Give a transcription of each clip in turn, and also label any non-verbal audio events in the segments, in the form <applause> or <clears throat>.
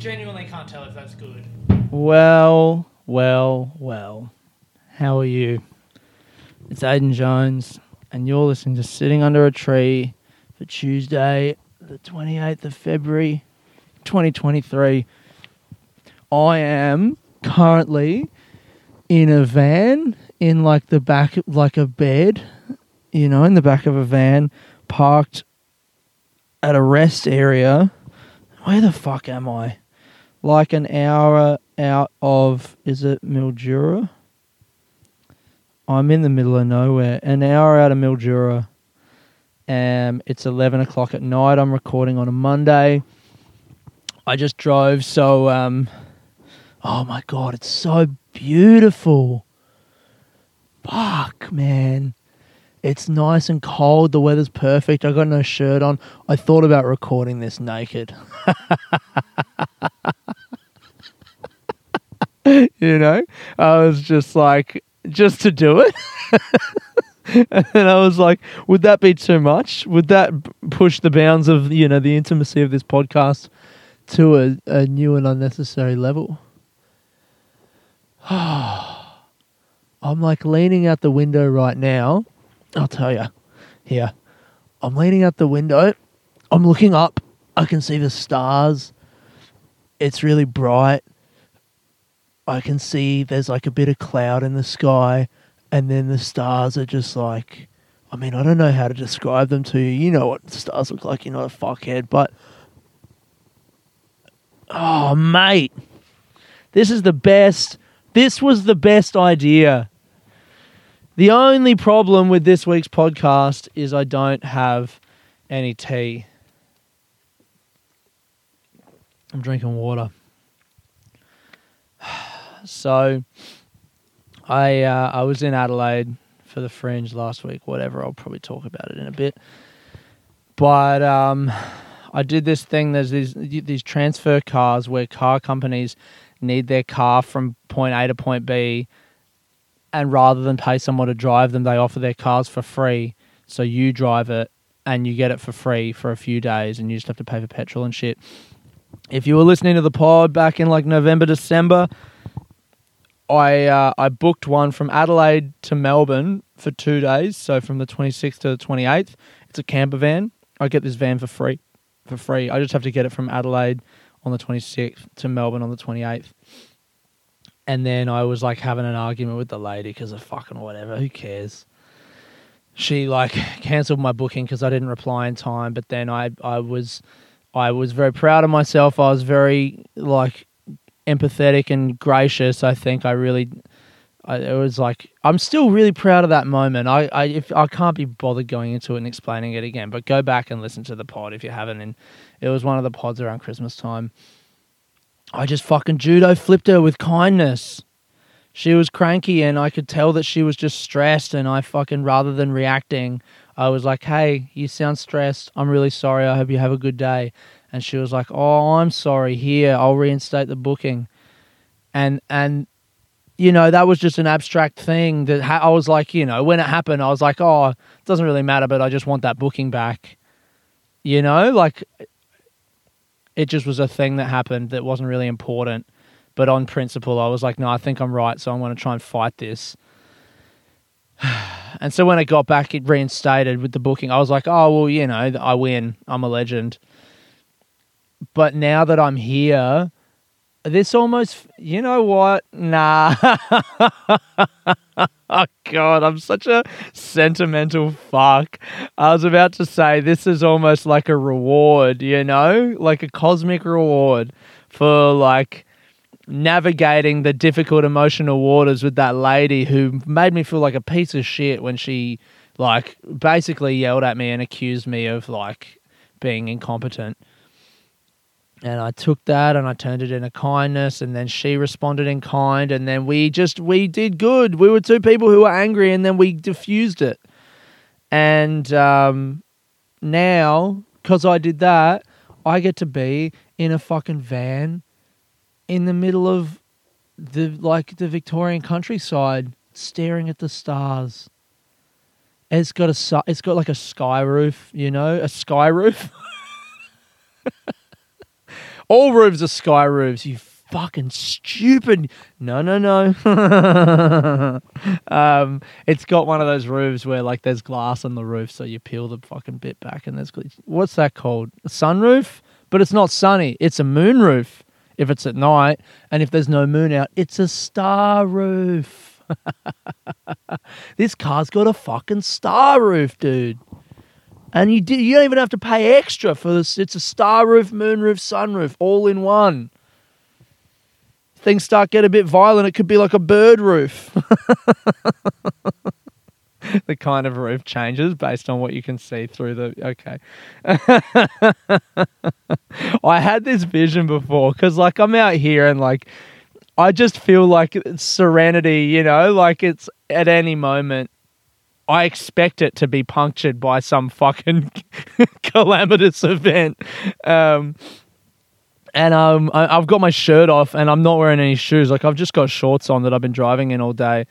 genuinely can't tell if that's good. Well, well, well. How are you? It's Aiden Jones, and you're listening to Sitting Under a Tree for Tuesday, the 28th of February, 2023. I am currently in a van, in like the back, like a bed, you know, in the back of a van, parked at a rest area. Where the fuck am I? Like an hour out of, is it Mildura? I'm in the middle of nowhere. An hour out of Mildura. Um, it's 11 o'clock at night. I'm recording on a Monday. I just drove, so, um, oh my God, it's so beautiful. Fuck, man. It's nice and cold. The weather's perfect. I got no shirt on. I thought about recording this naked. <laughs> <laughs> you know, I was just like, just to do it. <laughs> and I was like, would that be too much? Would that push the bounds of, you know, the intimacy of this podcast to a, a new and unnecessary level? <sighs> I'm like leaning out the window right now. I'll tell you. Here. I'm leaning out the window. I'm looking up. I can see the stars. It's really bright. I can see there's like a bit of cloud in the sky, and then the stars are just like, I mean, I don't know how to describe them to you. You know what stars look like. You're not a fuckhead, but oh, mate, this is the best. This was the best idea. The only problem with this week's podcast is I don't have any tea. I'm drinking water. So, I uh, I was in Adelaide for the Fringe last week. Whatever, I'll probably talk about it in a bit. But um, I did this thing. There's these these transfer cars where car companies need their car from point A to point B, and rather than pay someone to drive them, they offer their cars for free. So you drive it and you get it for free for a few days, and you just have to pay for petrol and shit. If you were listening to the pod back in like November, December, I uh, I booked one from Adelaide to Melbourne for two days, so from the 26th to the 28th. It's a camper van. I get this van for free, for free. I just have to get it from Adelaide on the 26th to Melbourne on the 28th. And then I was like having an argument with the lady because of fucking whatever. Who cares? She like <laughs> cancelled my booking because I didn't reply in time. But then I I was I was very proud of myself. I was very like empathetic and gracious. I think I really, I, it was like I'm still really proud of that moment. I, I if I can't be bothered going into it and explaining it again, but go back and listen to the pod if you haven't. And it was one of the pods around Christmas time. I just fucking judo flipped her with kindness. She was cranky and I could tell that she was just stressed. And I fucking, rather than reacting, I was like, hey, you sound stressed. I'm really sorry. I hope you have a good day. And she was like, oh, I'm sorry. Here, I'll reinstate the booking. And, and, you know, that was just an abstract thing that ha- I was like, you know, when it happened, I was like, oh, it doesn't really matter, but I just want that booking back. You know, like it just was a thing that happened that wasn't really important. But on principle, I was like, no, I think I'm right, so I'm going to try and fight this. <sighs> And so when I got back, it reinstated with the booking. I was like, oh, well, you know, I win. I'm a legend. But now that I'm here, this almost, you know what? Nah. <laughs> oh, God, I'm such a sentimental fuck. I was about to say, this is almost like a reward, you know? Like a cosmic reward for like navigating the difficult emotional waters with that lady who made me feel like a piece of shit when she like basically yelled at me and accused me of like being incompetent. And I took that and I turned it into kindness and then she responded in kind and then we just we did good. We were two people who were angry and then we diffused it. And um now cuz I did that, I get to be in a fucking van in the middle of the like the Victorian countryside staring at the stars. It's got a it's got like a sky roof, you know, a sky roof. <laughs> All roofs are sky roofs. You fucking stupid. No, no, no. <laughs> um, it's got one of those roofs where like there's glass on the roof, so you peel the fucking bit back, and there's what's that called? A sunroof, but it's not sunny. It's a moon roof if it's at night, and if there's no moon out, it's a star roof. <laughs> this car's got a fucking star roof, dude. And you, do, you don't even have to pay extra for this. It's a star roof, moon roof, sunroof, all in one. Things start get a bit violent. It could be like a bird roof. <laughs> the kind of roof changes based on what you can see through the. Okay. <laughs> I had this vision before because, like, I'm out here and, like, I just feel like serenity, you know, like it's at any moment. I expect it to be punctured by some fucking <laughs> calamitous event. Um, and um, I, have got my shirt off and I'm not wearing any shoes. Like I've just got shorts on that I've been driving in all day.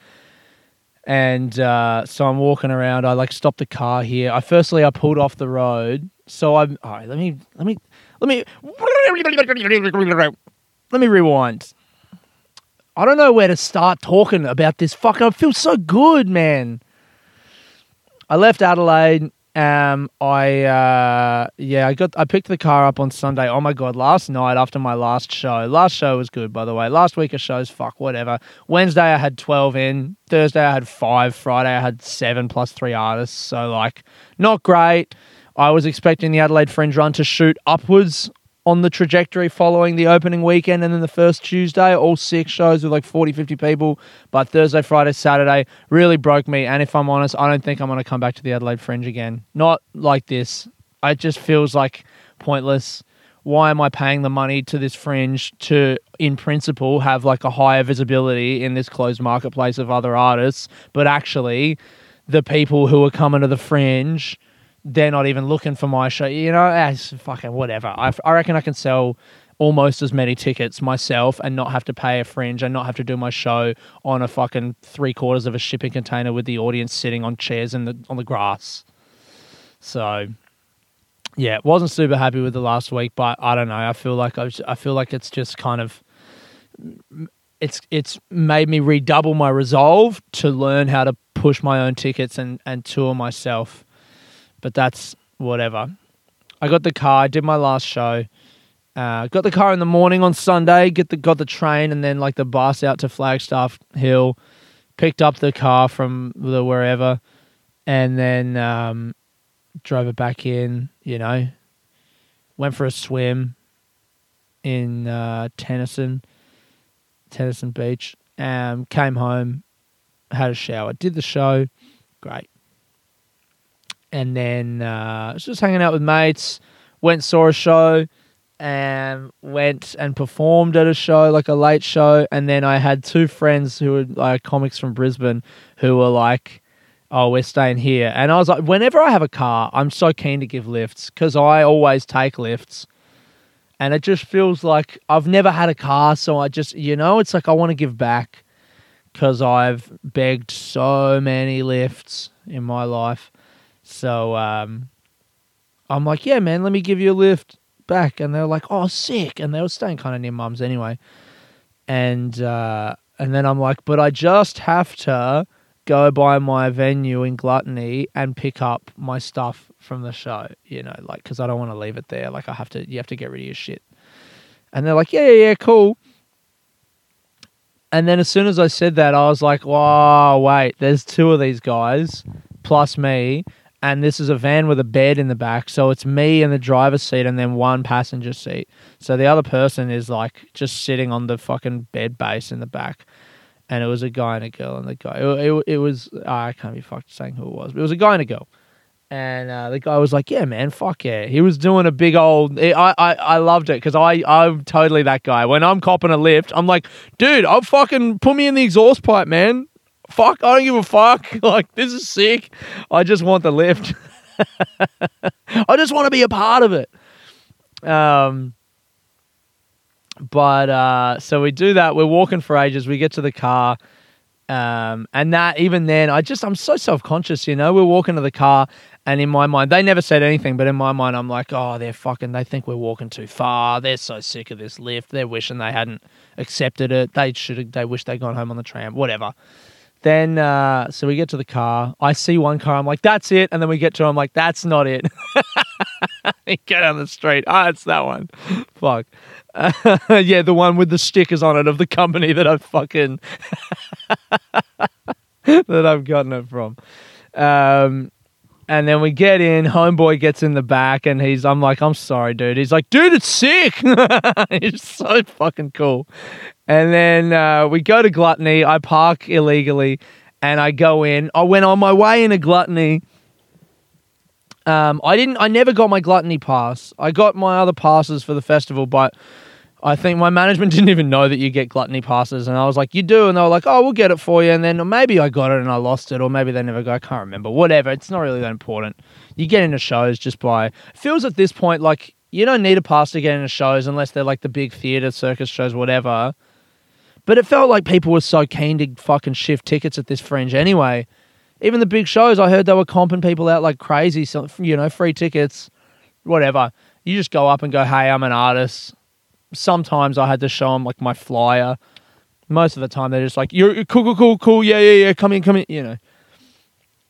And uh, so I'm walking around. I like stopped the car here. I firstly I pulled off the road. So I'm all right. Let me let me let me let me rewind. I don't know where to start talking about this. Fuck, I feel so good, man. I left Adelaide. Um, I uh, yeah, I got I picked the car up on Sunday. Oh my god, last night after my last show. Last show was good, by the way. Last week of shows, fuck, whatever. Wednesday I had twelve in. Thursday I had five. Friday I had seven plus three artists. So like, not great. I was expecting the Adelaide Fringe run to shoot upwards on the trajectory following the opening weekend and then the first Tuesday, all six shows with like 40, 50 people. But Thursday, Friday, Saturday really broke me. And if I'm honest, I don't think I'm going to come back to the Adelaide Fringe again. Not like this. It just feels like pointless. Why am I paying the money to this fringe to, in principle, have like a higher visibility in this closed marketplace of other artists? But actually, the people who are coming to the fringe they're not even looking for my show. You know, ah, as fucking whatever. I, I reckon I can sell almost as many tickets myself and not have to pay a fringe and not have to do my show on a fucking three quarters of a shipping container with the audience sitting on chairs in the on the grass. So yeah, wasn't super happy with the last week, but I don't know. I feel like I, I feel like it's just kind of it's it's made me redouble my resolve to learn how to push my own tickets and and tour myself but that's whatever. I got the car. I did my last show. Uh, got the car in the morning on Sunday. Get the got the train and then like the bus out to Flagstaff Hill. Picked up the car from the wherever, and then um, drove it back in. You know, went for a swim in uh, Tennyson, Tennyson Beach. Um, came home, had a shower, did the show. Great and then uh, just hanging out with mates. Went saw a show, and went and performed at a show, like a late show. And then I had two friends who were like comics from Brisbane who were like, "Oh, we're staying here." And I was like, whenever I have a car, I'm so keen to give lifts because I always take lifts. And it just feels like I've never had a car, so I just, you know, it's like I want to give back because I've begged so many lifts in my life. So um, I'm like, yeah, man, let me give you a lift back. And they're like, oh, sick. And they were staying kind of near mum's anyway. And uh, and then I'm like, but I just have to go by my venue in Gluttony and pick up my stuff from the show, you know, like, because I don't want to leave it there. Like, I have to, you have to get rid of your shit. And they're like, yeah, yeah, yeah, cool. And then as soon as I said that, I was like, wow, wait, there's two of these guys plus me and this is a van with a bed in the back. So it's me in the driver's seat and then one passenger seat. So the other person is like just sitting on the fucking bed base in the back. And it was a guy and a girl, and the guy, it, it, it was, oh, I can't be fucked saying who it was, but it was a guy and a girl. And uh, the guy was like, "Yeah, man, fuck yeah." He was doing a big old. I I, I loved it because I I'm totally that guy. When I'm copping a lift, I'm like, "Dude, I'll fucking put me in the exhaust pipe, man fuck, I don't give a fuck. <laughs> Like, this is sick. I just want the lift. <laughs> I just want to be a part of it. Um, but uh, so we do that. We're walking for ages. We get to the car, Um, and that even then, I just I'm so self conscious. You know, we're walking to the car, and in my mind, they never said anything, but in my mind, I'm like, oh, they're fucking. They think we're walking too far. They're so sick of this lift. They're wishing they hadn't accepted it. They should. Have they wish they'd gone home on the tram. Whatever. Then, uh, so we get to the car. I see one car. I'm like, that's it. And then we get to. I'm like, that's not it. <laughs> get on the street. Ah, oh, it's that one. Fuck. Uh, <laughs> yeah, the one with the stickers on it of the company that I've fucking <laughs> that I've gotten it from. Um, and then we get in, homeboy gets in the back, and he's, I'm like, I'm sorry, dude. He's like, dude, it's sick. <laughs> he's so fucking cool. And then uh, we go to Gluttony. I park illegally, and I go in. I went on my way into Gluttony. Um, I didn't. I never got my Gluttony pass. I got my other passes for the festival, but I think my management <laughs> didn't even know that you get gluttony passes, and I was like, "You do," and they were like, "Oh, we'll get it for you." And then maybe I got it and I lost it, or maybe they never go. I can't remember. Whatever. It's not really that important. You get into shows just by feels at this point like you don't need a pass to get into shows unless they're like the big theater, circus shows, whatever. But it felt like people were so keen to fucking shift tickets at this fringe anyway. Even the big shows, I heard they were comping people out like crazy. So, you know, free tickets, whatever. You just go up and go, "Hey, I'm an artist." Sometimes I had to show them like my flyer. Most of the time they're just like, "You're cool, cool, cool, cool. Yeah, yeah, yeah. Come in, come in." You know.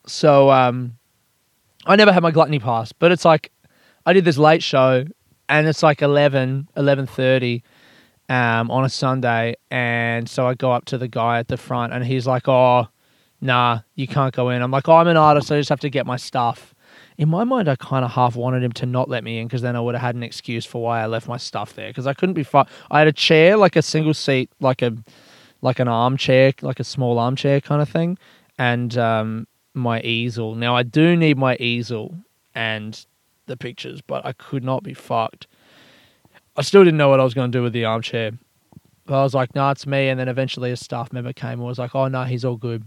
So um, I never had my gluttony pass, but it's like I did this late show, and it's like 11, 11.30 um, on a Sunday, and so I go up to the guy at the front, and he's like, "Oh, nah, you can't go in." I'm like, "Oh, I'm an artist. I just have to get my stuff." In my mind, I kind of half wanted him to not let me in because then I would have had an excuse for why I left my stuff there because I couldn't be. Fu- I had a chair, like a single seat, like a like an armchair, like a small armchair kind of thing, and um, my easel. Now I do need my easel and the pictures, but I could not be fucked. I still didn't know what I was going to do with the armchair. But I was like, no, nah, it's me. And then eventually a staff member came and was like, oh, no, he's all good.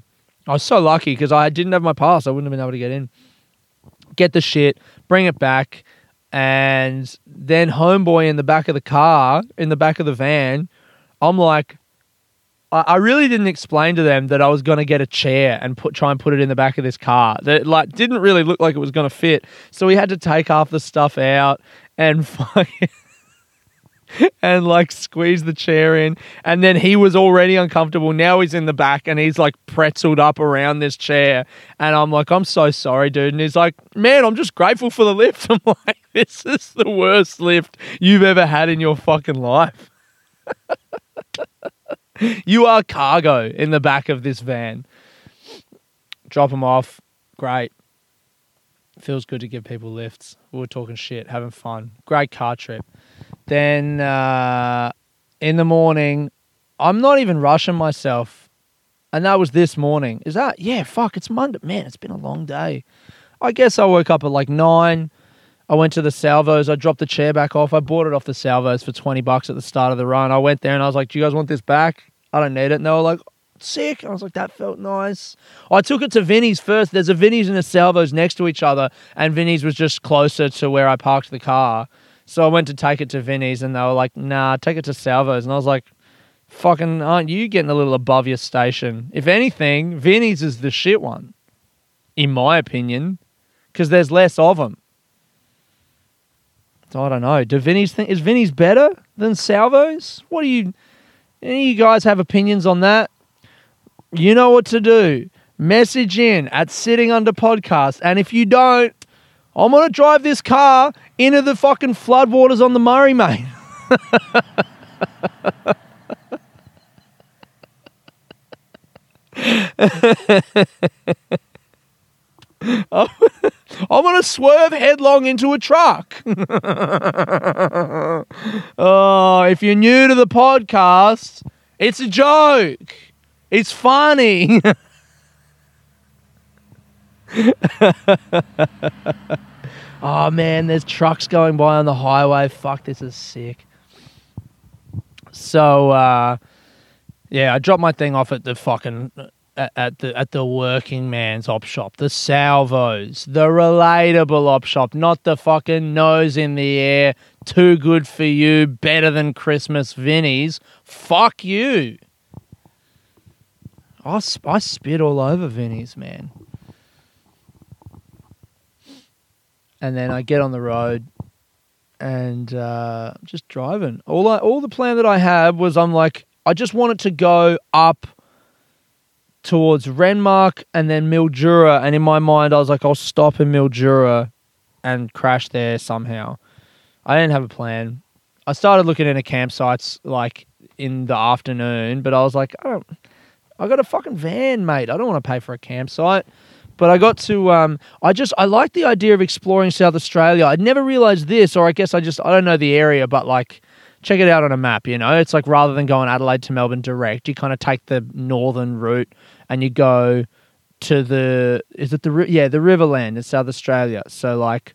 I was so lucky because I didn't have my pass. I wouldn't have been able to get in get the shit, bring it back, and then homeboy in the back of the car, in the back of the van, I'm like, I really didn't explain to them that I was going to get a chair and put try and put it in the back of this car. That like didn't really look like it was going to fit. So we had to take half the stuff out and <laughs> fucking <laughs> and like squeeze the chair in. And then he was already uncomfortable. Now he's in the back and he's like pretzeled up around this chair. And I'm like, I'm so sorry, dude. And he's like, man, I'm just grateful for the lift. <laughs> I'm like, this is the worst lift you've ever had in your fucking life. <laughs> you are cargo in the back of this van. Drop him off. Great. Feels good to give people lifts. We were talking shit, having fun. Great car trip. Then uh, in the morning, I'm not even rushing myself. And that was this morning. Is that? Yeah, fuck, it's Monday. Man, it's been a long day. I guess I woke up at like nine. I went to the salvos. I dropped the chair back off. I bought it off the salvos for 20 bucks at the start of the run. I went there and I was like, Do you guys want this back? I don't need it. And they were like, Sick. I was like, That felt nice. I took it to Vinnies first. There's a Vinnies and a salvos next to each other. And Vinnies was just closer to where I parked the car. So I went to take it to Vinnies and they were like, nah, take it to Salvo's. And I was like, fucking, aren't you getting a little above your station? If anything, Vinnies is the shit one, in my opinion, because there's less of them. So I don't know. Do Vinnies think is Vinnies better than Salvo's? What do you? Any of you guys have opinions on that? You know what to do. Message in at Sitting Under Podcast, and if you don't, I'm gonna drive this car into the fucking floodwaters on the Murray, mate. <laughs> I'm going to swerve headlong into a truck. <laughs> oh, if you're new to the podcast, it's a joke. It's funny. <laughs> <laughs> oh man, there's trucks going by on the highway. Fuck, this is sick. So uh, yeah, I dropped my thing off at the fucking at, at the at the working man's op shop, the salvos, the relatable op shop, not the fucking nose in the air, too good for you, better than Christmas Vinnies. Fuck you. I, I spit all over Vinnies, man. And then I get on the road and uh, just driving. All I, all the plan that I had was I'm like, I just wanted to go up towards Renmark and then Mildura. And in my mind, I was like, I'll stop in Mildura and crash there somehow. I didn't have a plan. I started looking into campsites like in the afternoon, but I was like, I don't. I got a fucking van, mate. I don't want to pay for a campsite. But I got to. Um, I just. I like the idea of exploring South Australia. I'd never realized this, or I guess I just. I don't know the area, but like, check it out on a map. You know, it's like rather than going Adelaide to Melbourne direct, you kind of take the northern route and you go to the. Is it the yeah the Riverland in South Australia? So like.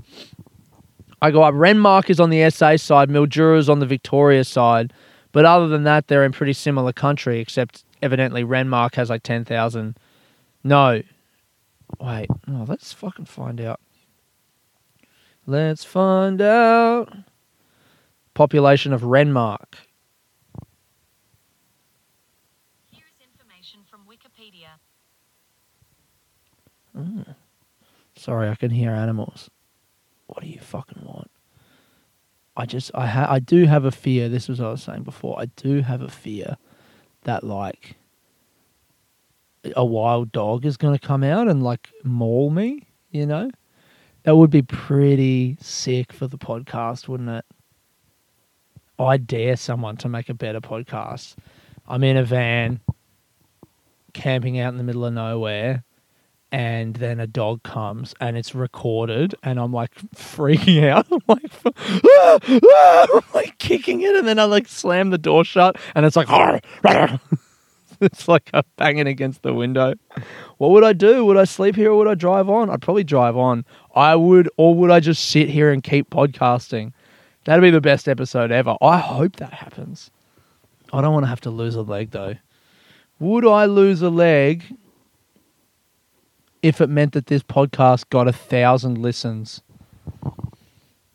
I go up. Renmark is on the SA side, Mildura is on the Victoria side, but other than that, they're in pretty similar country. Except evidently Renmark has like ten thousand. No, wait. Oh, let's fucking find out. Let's find out. Population of Renmark. Here is information from Wikipedia. Mm. Sorry, I can hear animals. What do you fucking want? I just, I ha- I do have a fear. This was what I was saying before. I do have a fear that like a wild dog is going to come out and like maul me. You know, that would be pretty sick for the podcast, wouldn't it? I dare someone to make a better podcast. I'm in a van, camping out in the middle of nowhere and then a dog comes and it's recorded and I'm like freaking <laughs> out. I'm like, ah, <laughs> ah, I'm like kicking it and then I like slam the door shut and it's like, <laughs> <laughs> it's like I'm banging against the window. What would I do? Would I sleep here or would I drive on? I'd probably drive on. I would, or would I just sit here and keep podcasting? That'd be the best episode ever. I hope that happens. I don't want to have to lose a leg though. Would I lose a leg if it meant that this podcast got a thousand listens.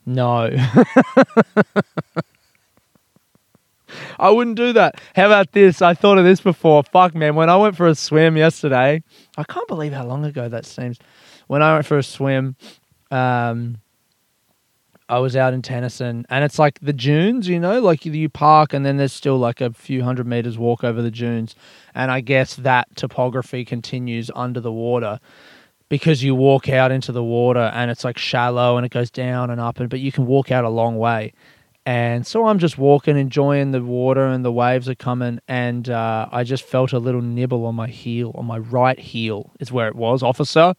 No. <laughs> I wouldn't do that. How about this? I thought of this before. Fuck, man. When I went for a swim yesterday, I can't believe how long ago that seems. When I went for a swim, um, I was out in Tennyson, and it's like the dunes, you know, like you park, and then there's still like a few hundred meters walk over the dunes, and I guess that topography continues under the water because you walk out into the water and it's like shallow and it goes down and up, and but you can walk out a long way. And so I'm just walking, enjoying the water, and the waves are coming. And uh, I just felt a little nibble on my heel, on my right heel, is where it was, officer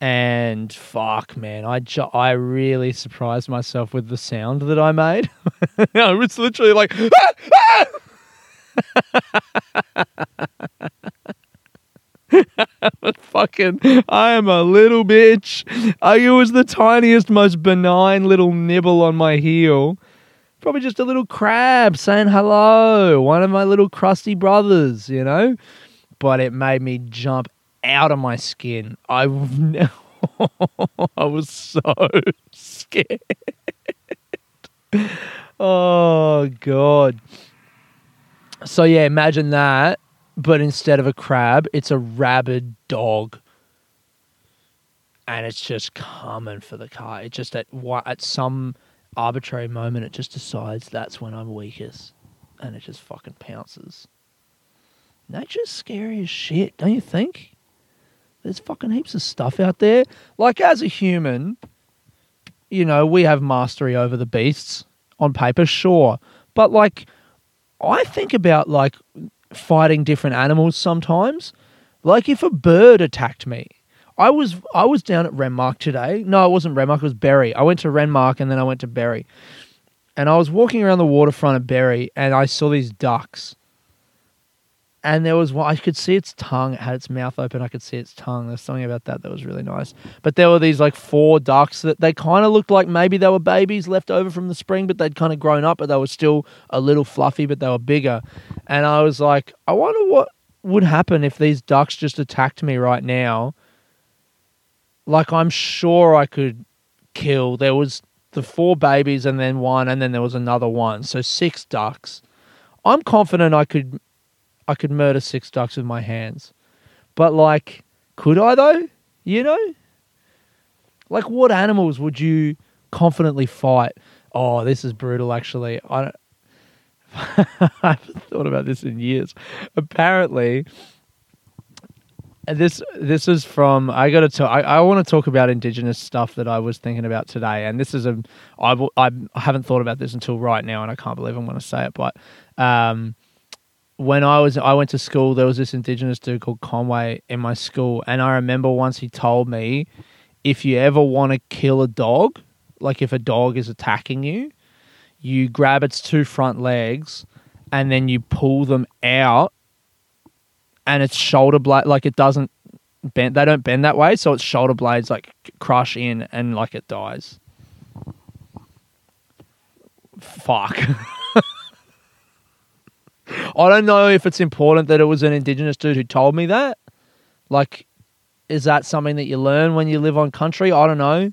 and fuck man i ju- i really surprised myself with the sound that i made <laughs> i was literally like ah! <laughs> Ah! <laughs> fucking i am a little bitch I, it was the tiniest most benign little nibble on my heel probably just a little crab saying hello one of my little crusty brothers you know but it made me jump out of my skin. I <laughs> I was so scared. <laughs> oh god. So yeah, imagine that, but instead of a crab, it's a rabid dog. And it's just coming for the car. It just at at some arbitrary moment it just decides that's when I'm weakest and it just fucking pounces. Nature's scary as shit, don't you think? There's fucking heaps of stuff out there. Like as a human, you know, we have mastery over the beasts on paper, sure. But like I think about like fighting different animals sometimes. Like if a bird attacked me, I was I was down at Renmark today. No, it wasn't Renmark, it was Berri. I went to Renmark and then I went to Berri. And I was walking around the waterfront of Berri and I saw these ducks and there was one I could see its tongue. It had its mouth open. I could see its tongue. There's something about that that was really nice. But there were these like four ducks that they kind of looked like maybe they were babies left over from the spring, but they'd kind of grown up, but they were still a little fluffy, but they were bigger. And I was like, I wonder what would happen if these ducks just attacked me right now. Like I'm sure I could kill. There was the four babies and then one, and then there was another one. So six ducks. I'm confident I could I could murder six ducks with my hands. But like, could I though? You know? Like what animals would you confidently fight? Oh, this is brutal actually. I don't <laughs> I haven't thought about this in years. Apparently, this this is from I got to talk. I, I want to talk about indigenous stuff that I was thinking about today, and this is a I I haven't thought about this until right now, and I can't believe I'm going to say it. But um, when I was I went to school, there was this indigenous dude called Conway in my school, and I remember once he told me, if you ever want to kill a dog, like if a dog is attacking you, you grab its two front legs, and then you pull them out and its shoulder blade like it doesn't bend they don't bend that way so its shoulder blades like crush in and like it dies. Fuck <laughs> i don't know if it's important that it was an indigenous dude who told me that like is that something that you learn when you live on country i don't know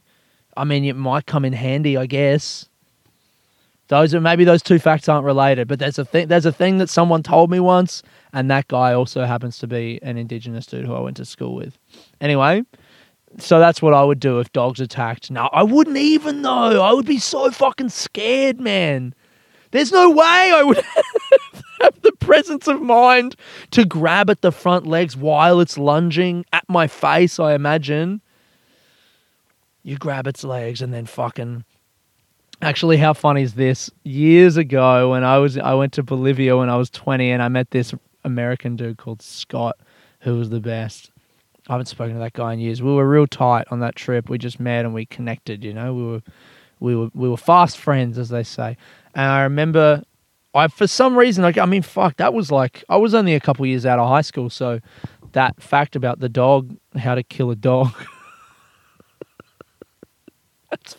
i mean it might come in handy i guess those are maybe those two facts aren't related, but there's a thing there's a thing that someone told me once, and that guy also happens to be an indigenous dude who I went to school with. Anyway, so that's what I would do if dogs attacked. Now I wouldn't even know. I would be so fucking scared, man. There's no way I would <laughs> <laughs> have the presence of mind to grab at the front legs while it's lunging at my face, I imagine. You grab its legs and then fucking Actually, how funny is this? Years ago, when I was I went to Bolivia when I was twenty, and I met this American dude called Scott, who was the best. I haven't spoken to that guy in years. We were real tight on that trip. We just met and we connected. You know, we were we were we were fast friends, as they say. And I remember, I for some reason, like I mean, fuck, that was like I was only a couple years out of high school, so that fact about the dog, how to kill a dog. <laughs> That's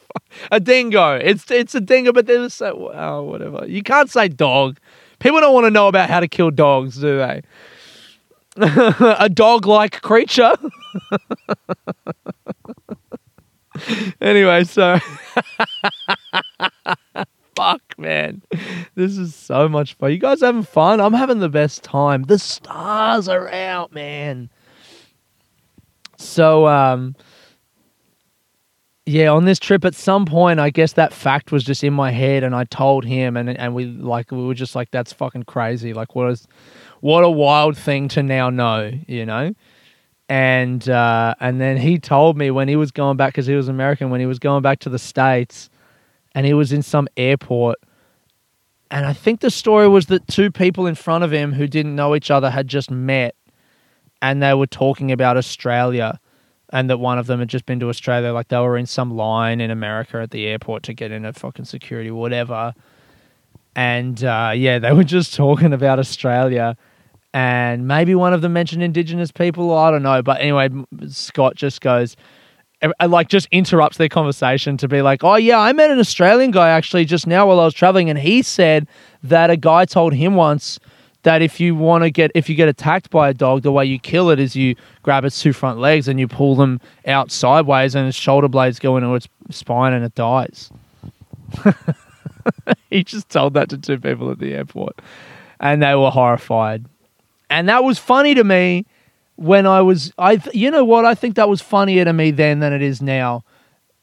a dingo. It's it's a dingo, but there's so oh, whatever. You can't say dog. People don't want to know about how to kill dogs, do they? <laughs> a dog-like creature. <laughs> anyway, so fuck, man, this is so much fun. You guys having fun? I'm having the best time. The stars are out, man. So, um, yeah, on this trip, at some point, I guess that fact was just in my head, and I told him, and and we like we were just like, "That's fucking crazy! Like, what is, what a wild thing to now know, you know." And uh, and then he told me when he was going back because he was American when he was going back to the states, and he was in some airport, and I think the story was that two people in front of him who didn't know each other had just met, and they were talking about Australia and that one of them had just been to Australia, like they were in some line in America at the airport to get into fucking security, whatever. And uh, yeah, they <laughs> were just talking about Australia, and maybe one of them mentioned Indigenous people. I don't know, but anyway, Scott just goes, like, just interrupts their conversation to be like, "Oh yeah, I met an Australian guy actually just now while I was traveling, and he said that a guy told him once." that if you want to get if you get attacked by a dog, the way you kill it is you grab its two front legs and you pull them out sideways, and its shoulder blades go into its spine and it dies. <laughs> he just told that to two people at the airport, and they were horrified. And that was funny to me when I was I. You know what? I think that was funnier to me then than it is now.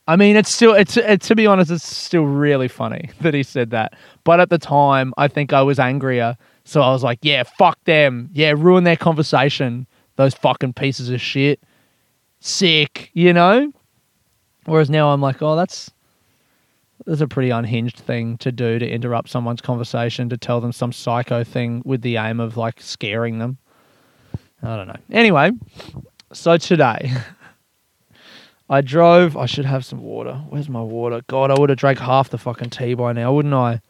I mean, it's still it's it, to be honest, it's still really funny <laughs> that he said that. But at the time, I think I was angrier so I was like, yeah, fuck them. Yeah, ruin their conversation. Those fucking pieces of shit. Sick, you know? Whereas now I'm like, oh, that's that's a pretty unhinged thing to do to interrupt someone's conversation to tell them some psycho thing with the aim of like scaring them. I don't know. Anyway, so today <laughs> I drove. I should have some water. Where's my water? God, I would have drank half the fucking tea by now, wouldn't I?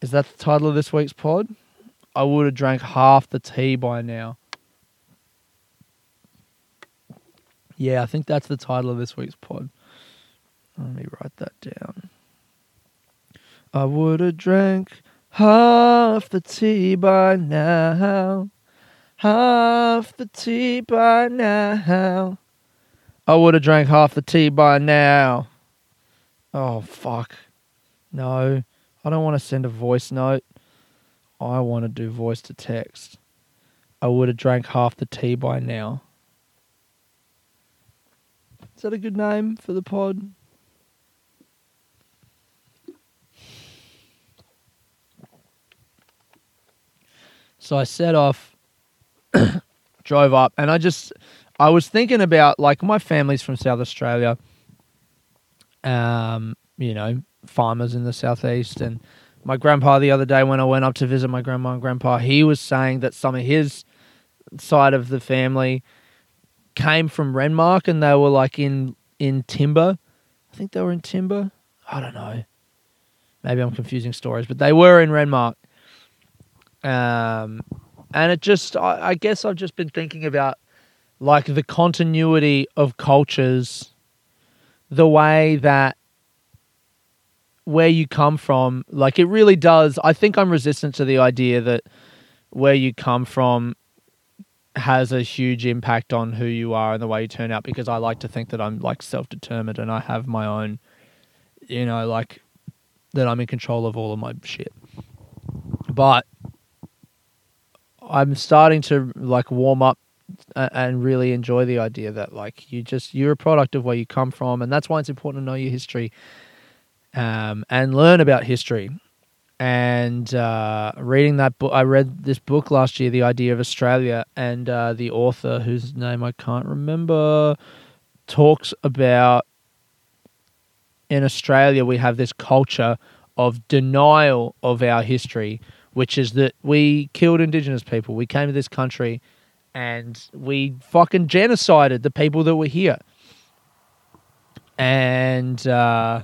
Is that the title of this week's pod? I would have drank half the tea by now. Yeah, I think that's the title of this week's pod. Let me write that down. I would have drank half the tea by now. Half the tea by now. I would have drank half the tea by now. Oh, fuck. No. I don't want to send a voice note. I want to do voice to text. I would have drank half the tea by now. Is that a good name for the pod? So I set off, <clears throat> drove up, and I just, I was thinking about like my family's from South Australia. Um, you know, farmers in the southeast, and my grandpa the other day when I went up to visit my grandma and grandpa, he was saying that some of his side of the family came from Renmark, and they were like in in timber. I think they were in timber. I don't know. Maybe I'm confusing stories, but they were in Renmark. Um, and it just, I, I guess I've just been thinking about like the continuity of cultures, the way that where you come from, like it really does. I think I'm resistant to the idea that where you come from has a huge impact on who you are and the way you turn out because I like to think that I'm like self determined and I have my own, you know, like that I'm in control of all of my shit. But I'm starting to like warm up and really enjoy the idea that like you just you're a product of where you come from and that's why it's important to know your history um, and learn about history. And uh, reading that book i read this book last year the idea of australia and uh, the author whose name i can't remember talks about in australia we have this culture of denial of our history which is that we killed indigenous people. We came to this country and we fucking genocided the people that were here. And uh,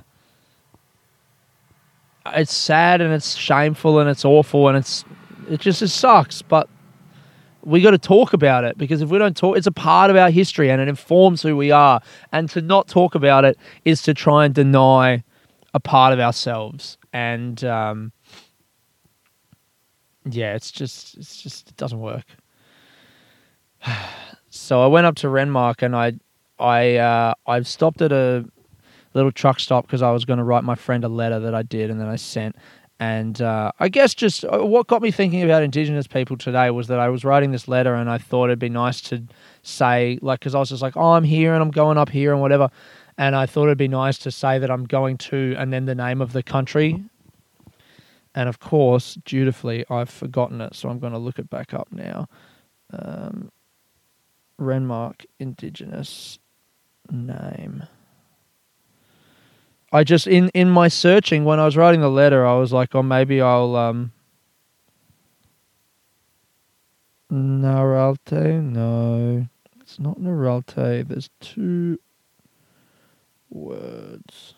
it's sad and it's shameful and it's awful and it's it just it sucks but we got to talk about it because if we don't talk it's a part of our history and it informs who we are. And to not talk about it is to try and deny a part of ourselves. And um, yeah it's just it's just it doesn't work <sighs> so i went up to renmark and i i uh, i stopped at a little truck stop because I was going to write my friend a letter that I did and then I sent. And uh, I guess just uh, what got me thinking about Indigenous people today was that I was writing this letter and I thought it'd be nice to say, like, because I was just like, oh, I'm here and I'm going up here and whatever. And I thought it'd be nice to say that I'm going to and then the name of the country. And of course, dutifully, I've forgotten it. So I'm going to look it back up now. Um, Renmark Indigenous name. I just in in my searching when I was writing the letter, I was like, oh, maybe I'll um. Naralte, no, it's not Naralte. There's two words.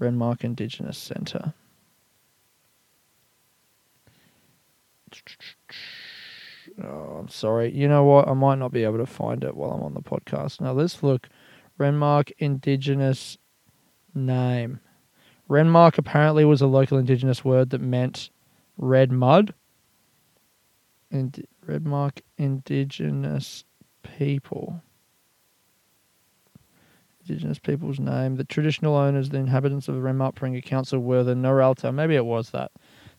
Renmark Indigenous Centre. Oh, I'm sorry. You know what? I might not be able to find it while I'm on the podcast. Now let's look. Renmark Indigenous name. Renmark apparently was a local indigenous word that meant red mud. And Redmark indigenous people. Indigenous people's name. The traditional owners, the inhabitants of the Renmark Paringa Council were the Noralte. Maybe it was that.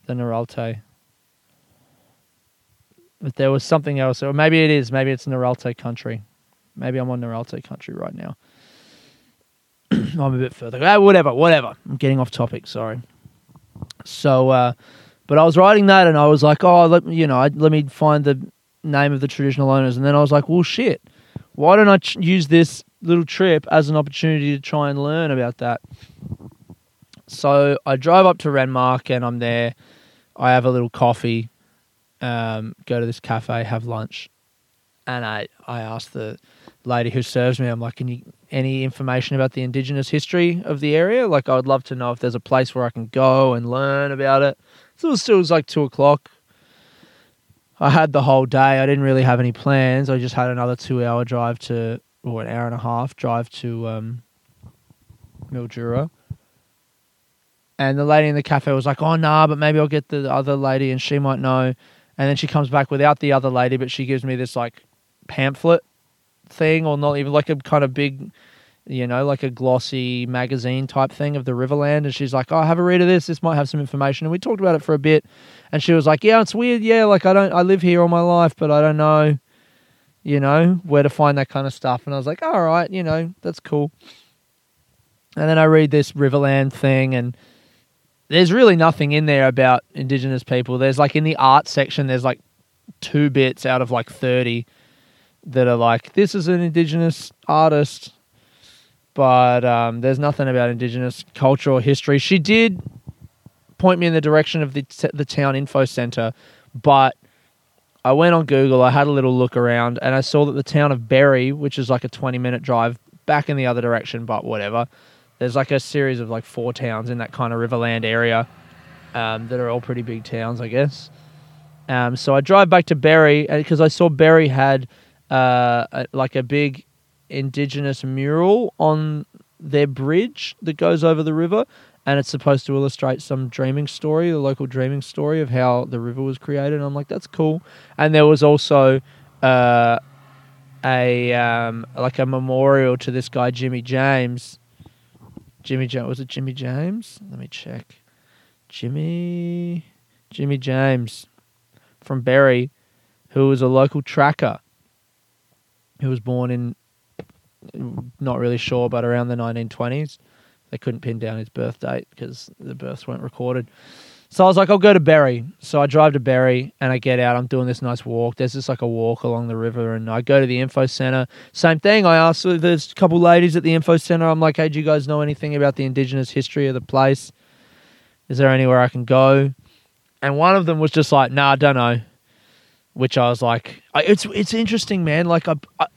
The Noralte. But there was something else. Or maybe it is. Maybe it's Noralte country. Maybe I'm on Noralte country right now. <clears throat> I'm a bit further. Ah, whatever, whatever. I'm getting off topic. Sorry. So, uh, but I was writing that, and I was like, oh, let me, you know, I, let me find the name of the traditional owners, and then I was like, well, shit. Why don't I ch- use this little trip as an opportunity to try and learn about that? So I drive up to Renmark, and I'm there. I have a little coffee, um, go to this cafe, have lunch, and I I asked the lady who serves me, I'm like, can you any information about the indigenous history of the area? Like, I would love to know if there's a place where I can go and learn about it. So it was still it was like two o'clock. I had the whole day. I didn't really have any plans. I just had another two-hour drive to, or an hour and a half drive to um, Mildura. And the lady in the cafe was like, "Oh nah, but maybe I'll get the other lady, and she might know." And then she comes back without the other lady, but she gives me this like pamphlet thing or not even like a kind of big you know, like a glossy magazine type thing of the Riverland. And she's like, "Oh, have a read of this. This might have some information." And we talked about it for a bit, and she was like, "Yeah, it's weird. Yeah, like I don't, I live here all my life, but I don't know, you know, where to find that kind of stuff." And I was like, "All right, you know, that's cool." And then I read this Riverland thing, and there's really nothing in there about Indigenous people. There's like in the art section, there's like two bits out of like 30 that are like, this is an Indigenous artist, but um, there's nothing about Indigenous culture or history. She did point me in the direction of the, t- the town info center, but I went on Google, I had a little look around, and I saw that the town of Berri, which is like a 20 minute drive back in the other direction, but whatever there's like a series of like four towns in that kind of Riverland area um, that are all pretty big towns, I guess. Um, so I drive back to Berri because I saw Berri had uh, a, like a big indigenous mural on their bridge that goes over the river, and it's supposed to illustrate some dreaming story, the local dreaming story of how the river was created. And I'm like, that's cool. And there was also uh, a um, like a memorial to this guy Jimmy James Jimmy James. Was it Jimmy James? Let me check. Jimmy Jimmy James from Berri, who was a local tracker who was born in not really sure, but around the 1920s. They couldn't pin down his birth date because the births weren't recorded. So I was like, I'll go to Berri. So I drive to Berri and I get out. I'm doing this nice walk. There's just like a walk along the river, and I go to the info center. Same thing. I asked. There's a couple ladies at the info center. I'm like, hey, do you guys know anything about the indigenous history of the place? Is there anywhere I can go? And one of them was just like, nah, I don't know. Which I was like, it's it's interesting, man. Like I, I,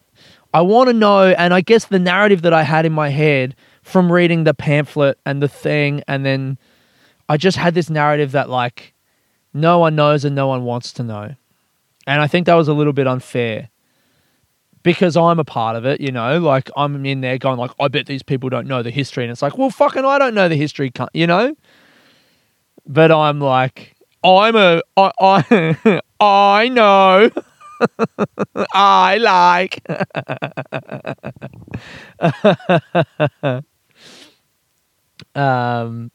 I want to know, and I guess the narrative that I had in my head from reading the pamphlet and the thing, and then I just had this narrative that like no one knows and no one wants to know. And I think that was a little bit unfair because I'm a part of it, you know, like I'm in there going like, I bet these people don't know the history. And it's like, well, fucking, I don't know the history, you know? But I'm like, I'm a, I, I, <laughs> I know. <laughs> I like. <laughs> um,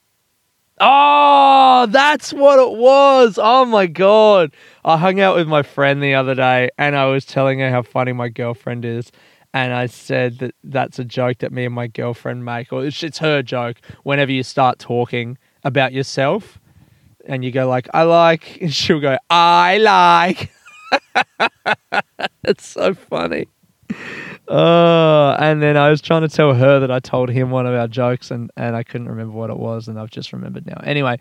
Oh, that's what it was. Oh my god. I hung out with my friend the other day and I was telling her how funny my girlfriend is. And I said that that's a joke that me and my girlfriend make, or it's, it's her joke. Whenever you start talking about yourself, and you go like, "I like," <laughs> and she'll go, "I like." <laughs> it's so funny. Oh, and then I was trying to tell her that I told him one of our jokes, and and I couldn't remember what it was, and I've just remembered now. Anyway,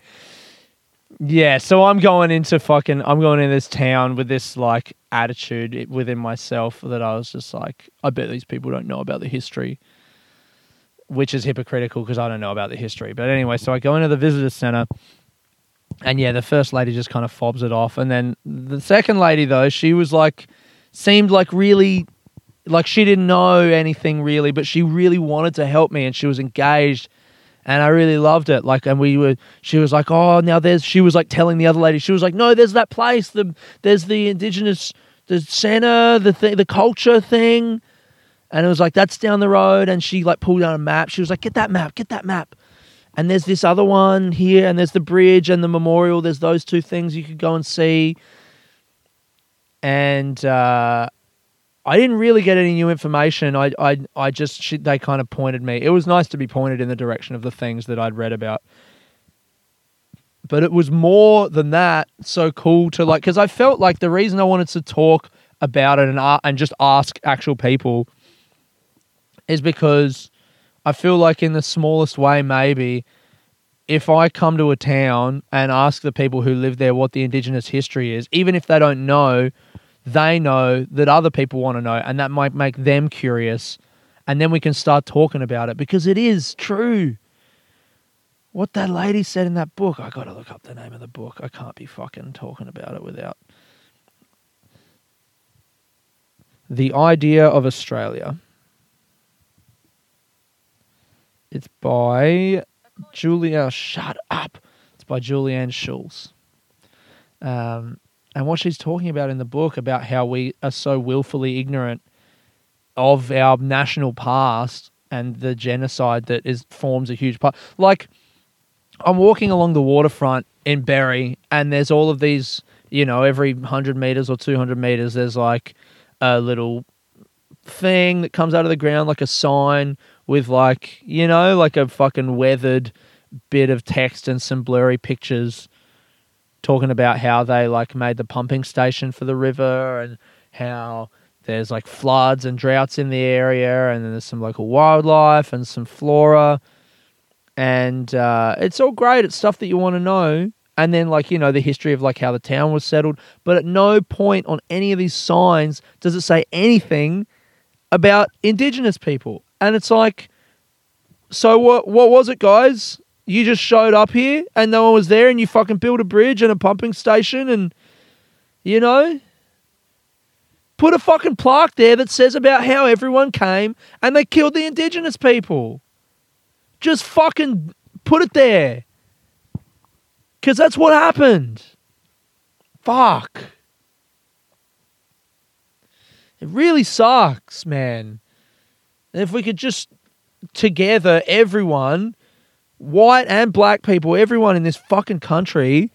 yeah, so I'm going into fucking, I'm going into this town with this like attitude within myself that I was just like, I bet these people don't know about the history, which is hypocritical because I don't know about the history. But anyway, so I go into the visitor center. And yeah, the first lady just kind of fobs it off. And then the second lady, though, she was like, seemed like really like she didn't know anything really, but she really wanted to help me and she was engaged and I really loved it. Like, and we were, she was like, oh, now there's, she was like telling the other lady, she was like, no, there's that place, the, there's the indigenous, the center, the thing, the culture thing. And it was like, that's down the road. And she like pulled out a map. She was like, get that map, get that map. And there's this other one here, and there's the bridge and the memorial. There's those two things you could go and see. And, uh, I didn't really get any new information. I, I, I just she, they kind of pointed me. It was nice to be pointed in the direction of the things that I'd read about. But it was more than that. So cool to like, because I felt like the reason I wanted to talk about it and uh, and just ask actual people is because I feel like in the smallest way, maybe if I come to a town and ask the people who live there what the indigenous history is, even if they don't know they know that other people want to know, and that might make them curious. And then we can start talking about it because it is true. What that lady said in that book, I got to look up the name of the book. I can't be fucking talking about it without. The Idea of Australia. It's by Julia. Shut up. It's by Julianne Schultz. Um, and what she's talking about in the book about how we are so willfully ignorant of our national past and the genocide that is forms a huge part. Like I'm walking along the waterfront in Berri, and there's all of these. You know, every hundred meters or two hundred meters, there's like a little thing that comes out of the ground, like a sign with like you know, like a fucking weathered bit of text and some blurry pictures talking about how they like made the pumping station for the river and how there's like floods and droughts in the area and then there's some local wildlife and some flora. And uh, it's all great. It's stuff that you want to know. And then like you know the history of like how the town was settled. But at no point on any of these signs does it say anything about indigenous people. And it's like so what what was it guys you just showed up here and no one was there and you fucking built a bridge and a pumping station and you know? Put a fucking plaque there that says about how everyone came and they killed the indigenous people. Just fucking put it there. Cuz that's what happened. Fuck. It really sucks man. And if we could just together everyone white and black people, everyone in this fucking country,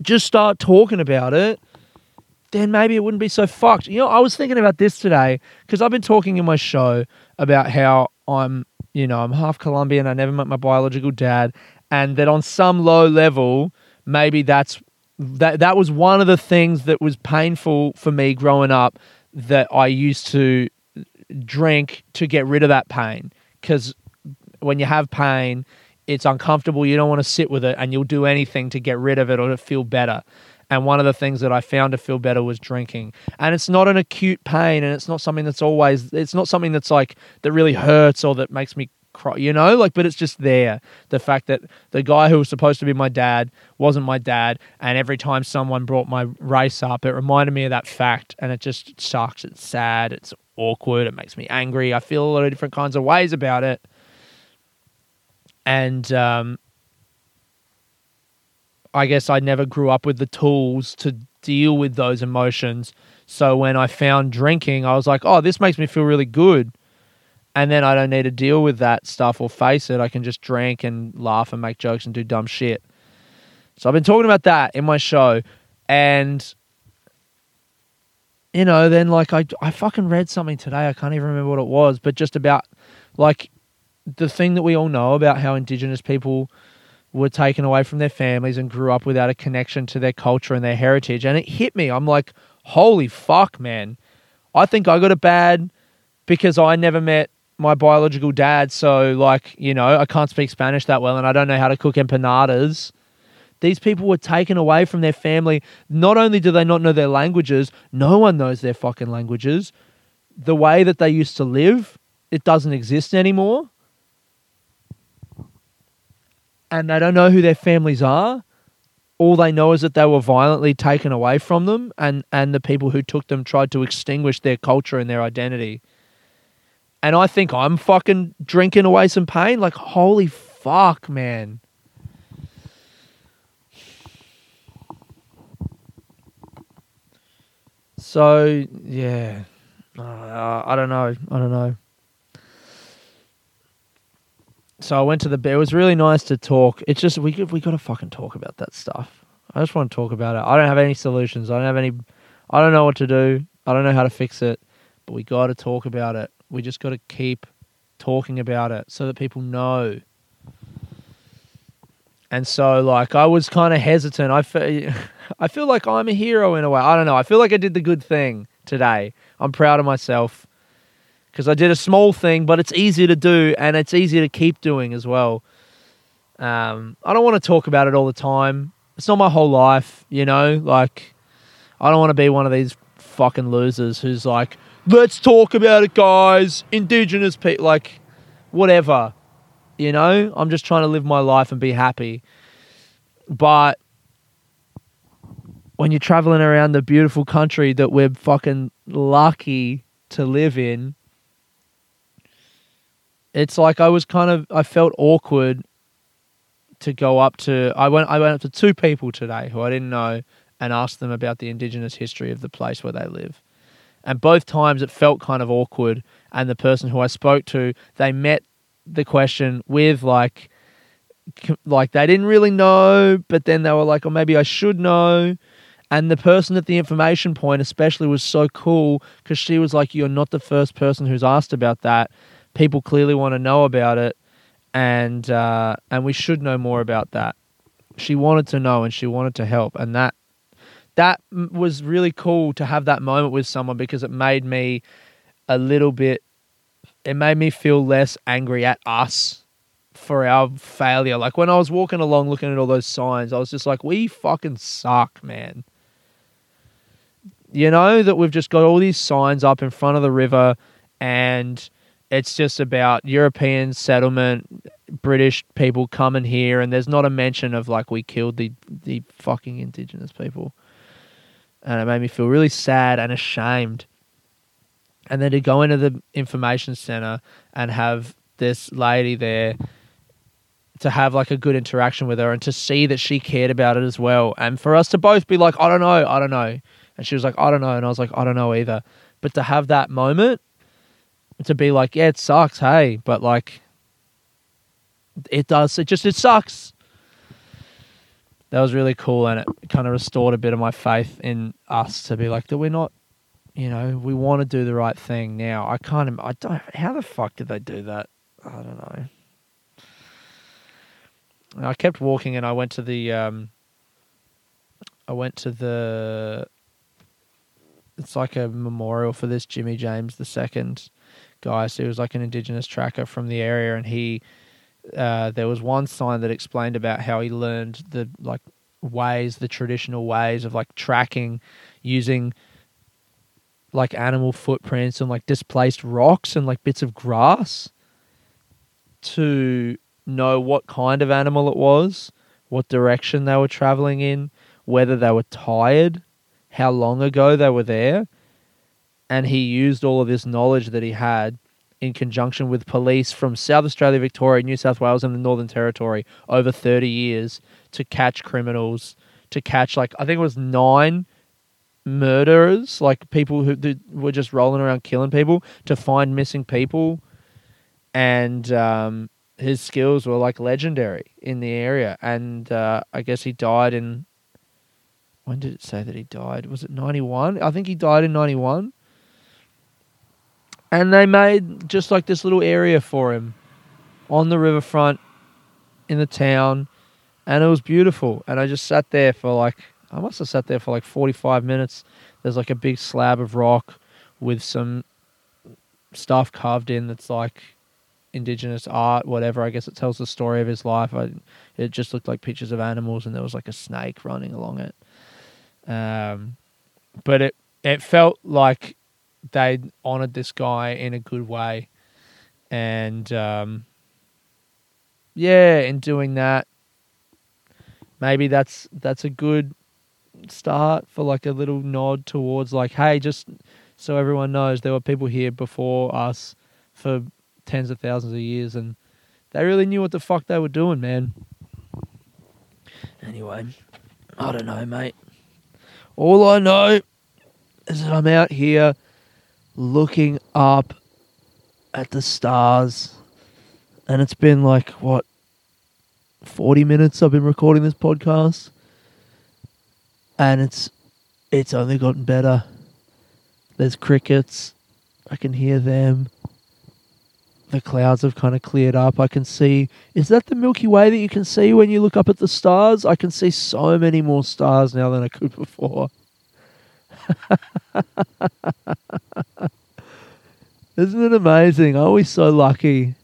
just start talking about it, then maybe it wouldn't be so fucked. You know, I was thinking about this today because I've been talking in my show about how I'm, you know, I'm half Colombian. I never met my biological dad, and that on some low level, maybe that's that that was one of the things that was painful for me growing up that I used to drink to get rid of that pain because when you have pain, it's uncomfortable. You don't want to sit with it, and you'll do anything to get rid of it or to feel better. And one of the things that I found to feel better was drinking. And it's not an acute pain, and it's not something that's always, it's not something that's like, that really hurts or that makes me cry, you know? Like, but it's just there. The fact that the guy who was supposed to be my dad wasn't my dad. And every time someone brought my race up, it reminded me of that fact. And it just sucks. It's sad. It's awkward. It makes me angry. I feel a lot of different kinds of ways about it and um, I guess I never grew up with the tools to deal with those emotions. So when I found drinking, I was like, oh, this makes me feel really good. And then I don't need to deal with that stuff or face it. I can just drink and laugh and make jokes and do dumb shit. So I've been talking about that in my show. And, you know, then like I, I fucking read something today. I can't even remember what it was, but just about like the thing that we all know about how Indigenous people were taken away from their families and grew up without a connection to their culture and their heritage. And it hit me. I'm like, holy fuck, man. I think I got it bad because I never met my biological dad. So, like, you know, I can't speak Spanish that well and I don't know how to cook empanadas. These people were taken away from their family. Not only do they not know their languages, no one knows their fucking languages. The way that they used to live, it doesn't exist anymore. And they don't know who their families are. All they know is that they were violently taken away from them, and, and the people who took them tried to extinguish their culture and their identity. And I think I'm fucking drinking away some pain. Like, holy fuck, man. So, yeah. Uh, I don't know. I don't know so I went to the. It was really nice to talk. It's just we we got to fucking talk about that stuff. I just want to talk about it. I don't have any solutions. I don't have any. I don't know what to do. I don't know how to fix it. But we got to talk about it. We just got to keep talking about it so that people know. And so, like, I was kind of hesitant. I feel, <laughs> I feel like I'm a hero in a way. I don't know. I feel like I did the good thing today. I'm proud of myself because I did a small thing, but it's easy to do and it's easy to keep doing as well. Um, I don't want to talk about it all the time. It's not my whole life, you know. Like, I don't want to be one of these fucking losers who's like, "Let's talk about it, guys." Indigenous people, like, whatever, you know. I'm just trying to live my life and be happy. But when you're traveling around the beautiful country that we're fucking lucky to live in, it's like I was kind of I felt awkward to go up to I went I went up to two people today who I didn't know and asked them about the indigenous history of the place where they live. And both times it felt kind of awkward. And the person who I spoke to, they met the question with like, like they didn't really know, but then they were like, oh, maybe I should know. And the person at the information point, especially, was so cool because she was like, You're not the first person who's asked about that. People clearly want to know about it. And, uh, and we should know more about that. She wanted to know and she wanted to help. And that, that was really cool to have that moment with someone because it made me a little bit, it made me feel less angry at us for our failure. Like when I was walking along looking at all those signs, I was just like, we fucking suck, man. You know, that we've just got all these signs up in front of the river and it's just about European settlement, British people coming here, and there's not a mention of like we killed the, the fucking indigenous people. And it made me feel really sad and ashamed. And then to go into the information center and have this lady there to have like a good interaction with her and to see that she cared about it as well. And for us to both be like, I don't know, I don't know. And she was like, I don't know. And I was like, I don't know either. But to have that moment, to be like, yeah, it sucks, hey, but like, it does, it just, it sucks. That was really cool. And it kind of restored a bit of my faith in us to be like, that we're not, you know, we want to do the right thing now. I can't, I don't, how the fuck did they do that? I don't know. And I kept walking and I went to the um I went to the it's like a memorial for this Jimmy James the second guy. So he was like an indigenous tracker from the area and he uh, there was one sign that explained about how he learned the like ways, the traditional ways of like tracking using like animal footprints and like displaced rocks and like bits of grass to know what kind of animal it was, what direction they were traveling in, whether they were tired, how long ago they were there. And he used all of this knowledge that he had in conjunction with police from South Australia, Victoria, New South Wales, and the Northern Territory over 30 years to catch criminals, to catch, like, I think it was nine murderers, like people who were just rolling around killing people, to find missing people. And um, his skills were like legendary in the area. And uh, I guess he died in. When did it say that he died? Was it 91? I think he died in 91. And they made just like this little area for him on the riverfront in the town. And it was beautiful. And I just sat there for like, I must have sat there for like 45 minutes. There's like a big slab of rock with some stuff carved in that's like indigenous art, whatever. I guess it tells the story of his life. I, it just looked like pictures of animals, and there was like a snake running along it. Um, but it it felt like they honored this guy in a good way, and um, yeah, in doing that, maybe that's that's a good start for like a little nod towards like, hey, just so everyone knows, there were people here before us for tens of thousands of years, and they really knew what the fuck they were doing, man. Anyway, I don't know, mate. All I know is that I'm out here looking up at the stars, and it's been like, what, 40 minutes I've been recording this podcast, and it's it's only gotten better. There's crickets. I can hear them the clouds have kind of cleared up. I can see. Is that the Milky Way that you can see when you look up at the stars? I can see so many more stars now than I could before. <laughs> Isn't it amazing? Are we so lucky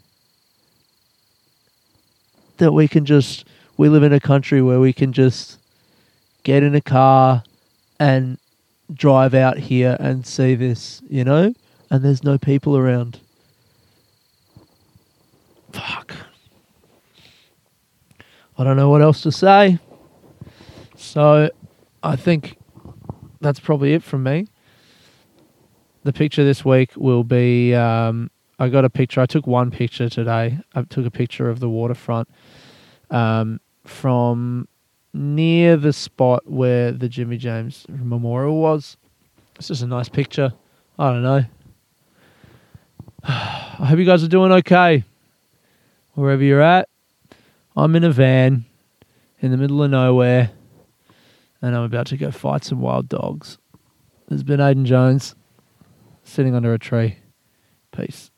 that we can just. We live in a country where we can just get in a car and drive out here and see this, you know? And there's no people around. Fuck. I don't know what else to say. So I think that's probably it from me. The picture this week will be um, I got a picture. I took one picture today. I took a picture of the waterfront um, from near the spot where the Jimmy James Memorial was. It's just a nice picture I don't know. <sighs> I hope you guys are doing okay. Wherever you're at. I'm in a van in the middle of nowhere and I'm about to go fight some wild dogs. There's been Aiden Jones sitting under a tree. Peace.